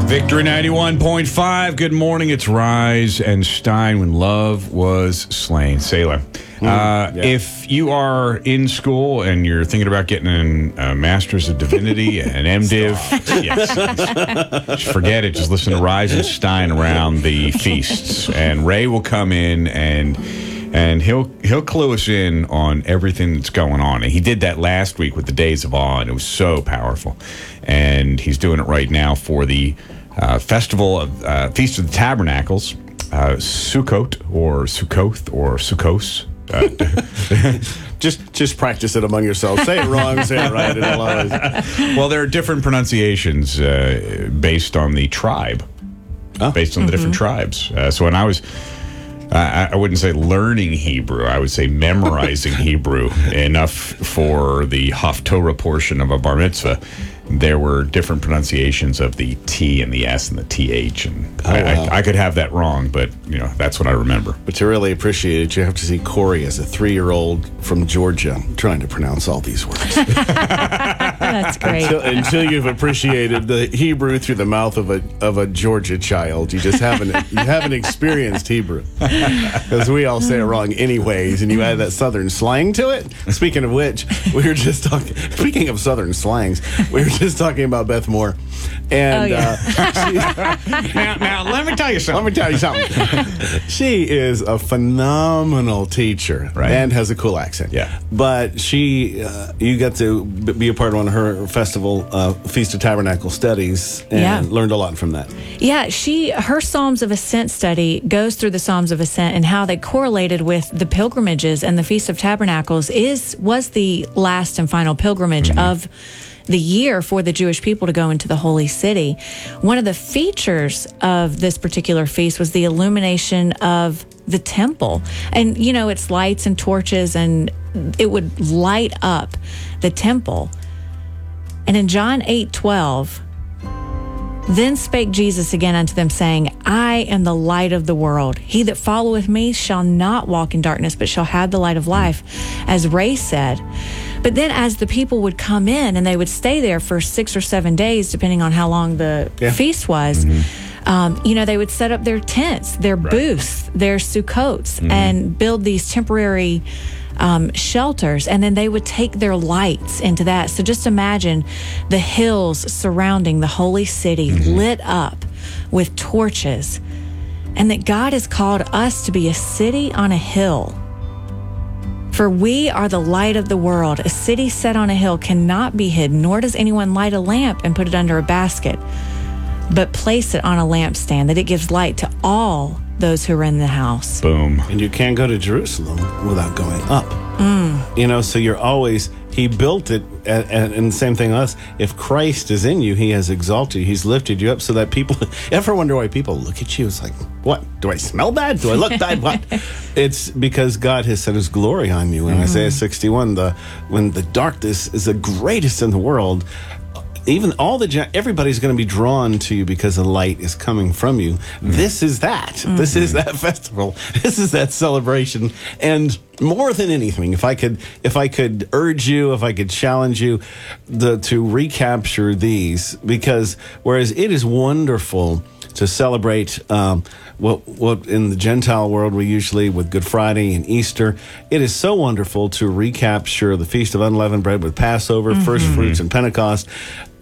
Victory 91.5. Good morning. It's Rise and Stein when love was slain. Sailor. Uh, If you are in school and you're thinking about getting a Master's of Divinity, an MDiv, yes, just forget it. Just listen to Rise and Stein around the feasts, and Ray will come in and and he'll he'll clue us in on everything that's going on. And he did that last week with the Days of Awe, and it was so powerful. And he's doing it right now for the uh, festival of uh, Feast of the Tabernacles, uh, Sukkot or Sukkoth or Sukkos. Uh, Just just practice it among yourselves. Say it wrong, say it right. It'll always. well, there are different pronunciations uh, based on the tribe, based on the different tribes. Uh, so when I was, I I wouldn't say learning Hebrew, I would say memorizing Hebrew enough for the Haftorah portion of a bar mitzvah. There were different pronunciations of the T and the S and the TH, and oh, I, wow. I, I could have that wrong, but you know that's what I remember. But to really appreciate it, you have to see Corey as a three-year-old from Georgia trying to pronounce all these words. That's great. until, until you've appreciated the Hebrew through the mouth of a of a Georgia child, you just haven't you haven't experienced Hebrew because we all say it wrong anyways, and you add that Southern slang to it. Speaking of which, we were just talking. Speaking of Southern slangs, we were just talking about Beth Moore, and Oh, yeah. uh, now, now, let me tell you something. let something. me tell you something. she is a phenomenal teacher Right. and has a cool accent. Yeah. But she, uh, you got to be a part of one of her festival uh, Feast of Tabernacle studies and Yeah. learned a lot from that. Yeah, she her Psalms of Ascent study goes through the Psalms of Ascent and how they correlated with the pilgrimages and the Feast of Tabernacles is was the last and final pilgrimage of the year for the Jewish people to go into the holy city. One of the features of this particular feast was the illumination of the temple. And you know, it's lights and torches and it would light up the temple. And in John 8 12, then spake Jesus again unto them, saying, I am the light of the world. He that followeth me shall not walk in darkness, but shall have the light of life, as Ray said. But then, as the people would come in and they would stay there for six or seven days, depending on how long the Yeah. feast was, um, you know, they would set up their tents, their booths, their sukkots, and build these temporary um, shelters, and then they would take their lights into that. So just imagine the hills surrounding the holy city lit up with torches, and that God has called us to be a city on a hill. For we are the light of the world. A city set on a hill cannot be hidden, nor does anyone light a lamp and put it under a basket, but place it on a lampstand that it gives light to all those who are in the house. Boom. And you can't go to Jerusalem without going up. Mm. You know, so you're always, he built it, and, and, and the same thing with us. If Christ is in you, he has exalted you, he's lifted you up so that people, ever wonder why people look at you? It's like, what? Do I smell bad? Do I look bad? What? It's because God has set his glory on you. In mm-hmm. Isaiah 61, the when the darkness is the greatest in the world, even all the everybody's going to be drawn to you because the light is coming from you. Mm. This is that. Mm-hmm. This is that festival. This is that celebration. And more than anything, if I could, if I could urge you, if I could challenge you, the, to recapture these, because whereas it is wonderful to celebrate um, what what in the Gentile world we usually with Good Friday and Easter. It is so wonderful to recapture the Feast of Unleavened Bread with Passover, First mm-hmm. Fruits, and Pentecost,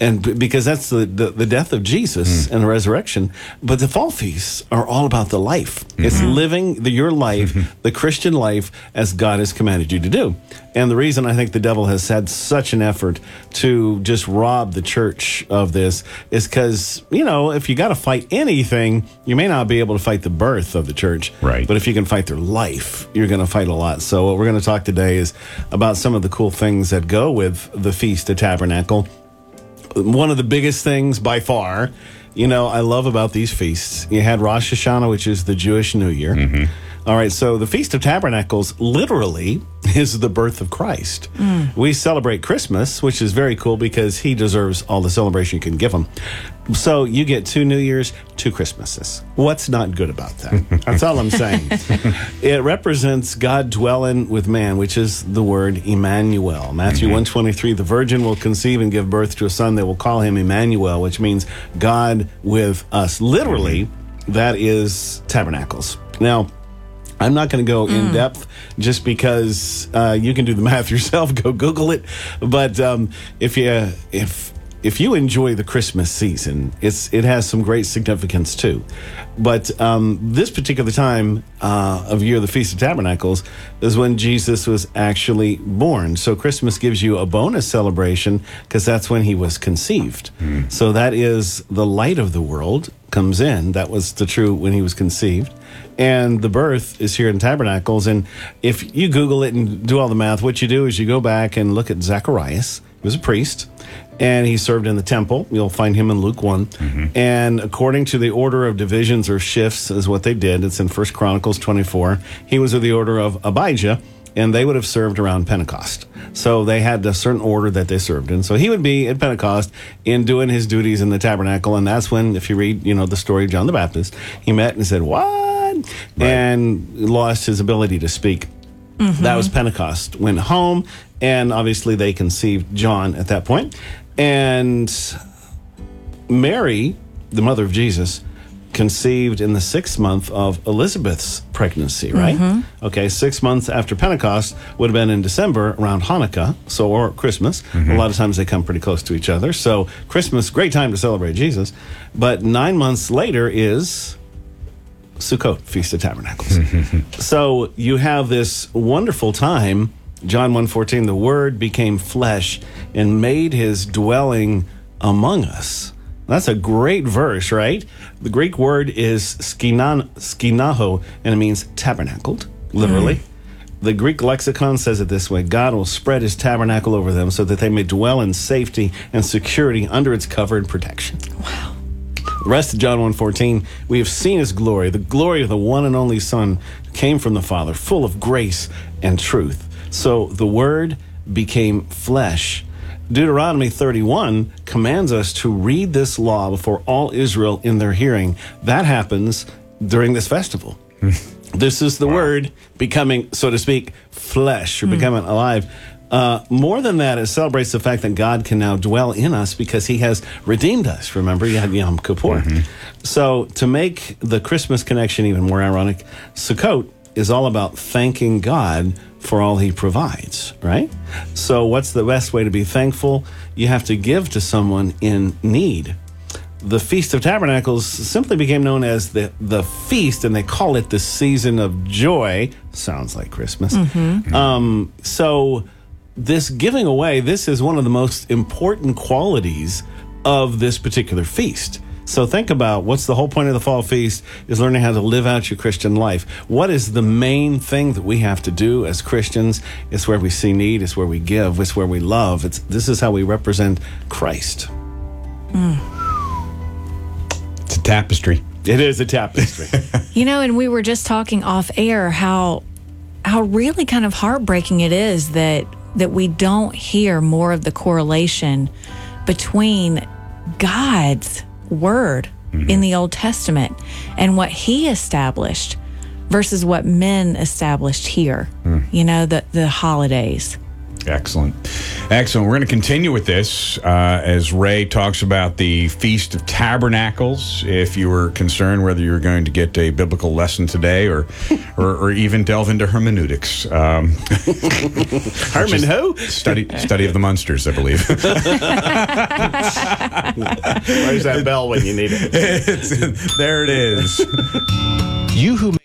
and because that's the, the, the death of Jesus hmm. and the resurrection. But the fall feasts are all about the life. Hmm. It's hmm. living the, your life, the Christian life, as God has commanded you to do. And the reason I think the devil has had such an effort to just rob the church of this is because, you know, if you got to fight anything, you may not be able to fight the birth of the church. Right. But if you can fight their life, you're going to fight a lot. So, what we're going to talk today is about some of the cool things that go with the Feast of Tabernacle. One of the biggest things by far, you know, I love about these feasts. You had Rosh Hashanah, which is the Jewish New Year. Mm-hmm. All right, so the Feast of Tabernacles literally is the birth of Christ. Mm. We celebrate Christmas, which is very cool because he deserves all the celebration you can give him. So you get two New Year's, two Christmases. What's not good about that? That's all I'm saying. it represents God dwelling with man, which is the word Emmanuel. Matthew 123, the virgin will conceive and give birth to a son. They will call him Emmanuel, which means God with us. Literally, that is tabernacles. Now, I'm not going to go in depth just because uh, you can do the math yourself. Go Google it. But um, if you if if you enjoy the Christmas season, it's it has some great significance too. But um, this particular time uh, of year, the Feast of Tabernacles, is when Jesus was actually born. So Christmas gives you a bonus celebration because that's when he was conceived. So that is the light of the world comes in. That was the true when he was conceived. And the birth is here in Tabernacles. And if you Google it and do all the math, what you do is you go back and look at Zacharias. He was a priest and he served in the temple. You'll find him in Luke one mm-hmm. And according to the order of divisions or shifts, is what they did. It's in First Chronicles 24. He was of the order of Abijah, and they would have served around Pentecost. So they had a certain order that they served in. So he would be at Pentecost in doing his duties in the tabernacle, and that's when, if you read, you know, the story of John the Baptist, he met and said, "What?" And lost his ability to speak. Mm-hmm. That was Pentecost. Went home, and obviously they conceived John at that point. And Mary, the mother of Jesus, conceived in the sixth month of Elizabeth's pregnancy, right? Mm-hmm. Okay, six months after Pentecost would have been in December around Hanukkah, so or Christmas. Mm-hmm. A lot of times they come pretty close to each other. So Christmas, great time to celebrate Jesus. But nine months later is Sukkot, Feast of Tabernacles. so you have this wonderful time. John 1.14, the Word became flesh and made his dwelling among us. That's a great verse, right? The Greek word is skinan, skinaho, and it means tabernacled, literally. Hmm. The Greek lexicon says it this way God will spread his tabernacle over them so that they may dwell in safety and security under its cover and protection. The rest of John 1:14, we have seen his glory, the glory of the one and only Son who came from the Father, full of grace and truth. So the word became flesh. Deuteronomy 31 commands us to read this law before all Israel in their hearing. That happens during this festival. this is the word becoming, so to speak, flesh or becoming alive. Uh, more than that, it celebrates the fact that God can now dwell in us because He has redeemed us. Remember, you had Yom Kippur. So, to make the Christmas connection even more ironic, Sukkot is all about thanking God for all He provides, right? So, what's the best way to be thankful? You have to give to someone in need the Feast of Tabernacles simply became known as the, the feast, and they call it the season of joy. Sounds like Christmas. Mm-hmm. Mm-hmm. Um, so, this giving away, this is one of the most important qualities of this particular feast. So, think about what's the whole point of the fall feast is learning how to live out your Christian life. What is the main thing that we have to do as Christians? It's where we see need, it's where we give, it's where we love. It's, this is how we represent Christ. A tapestry. It is a tapestry. You know, and we were just talking off air how how really kind of heartbreaking it is that that we don't hear more of the correlation between God's word in mm-hmm. the Old Testament and what he established versus what men established here. Hmm. You know, the the holidays. Excellent. Excellent. We're going to continue with this uh, as Ray talks about the Feast of Tabernacles. If you were concerned whether you were going to get a biblical lesson today or or, or even delve into hermeneutics. Um, Herman who? study study of the monsters, I believe. Where's that bell when you need it? It's- there it is. You who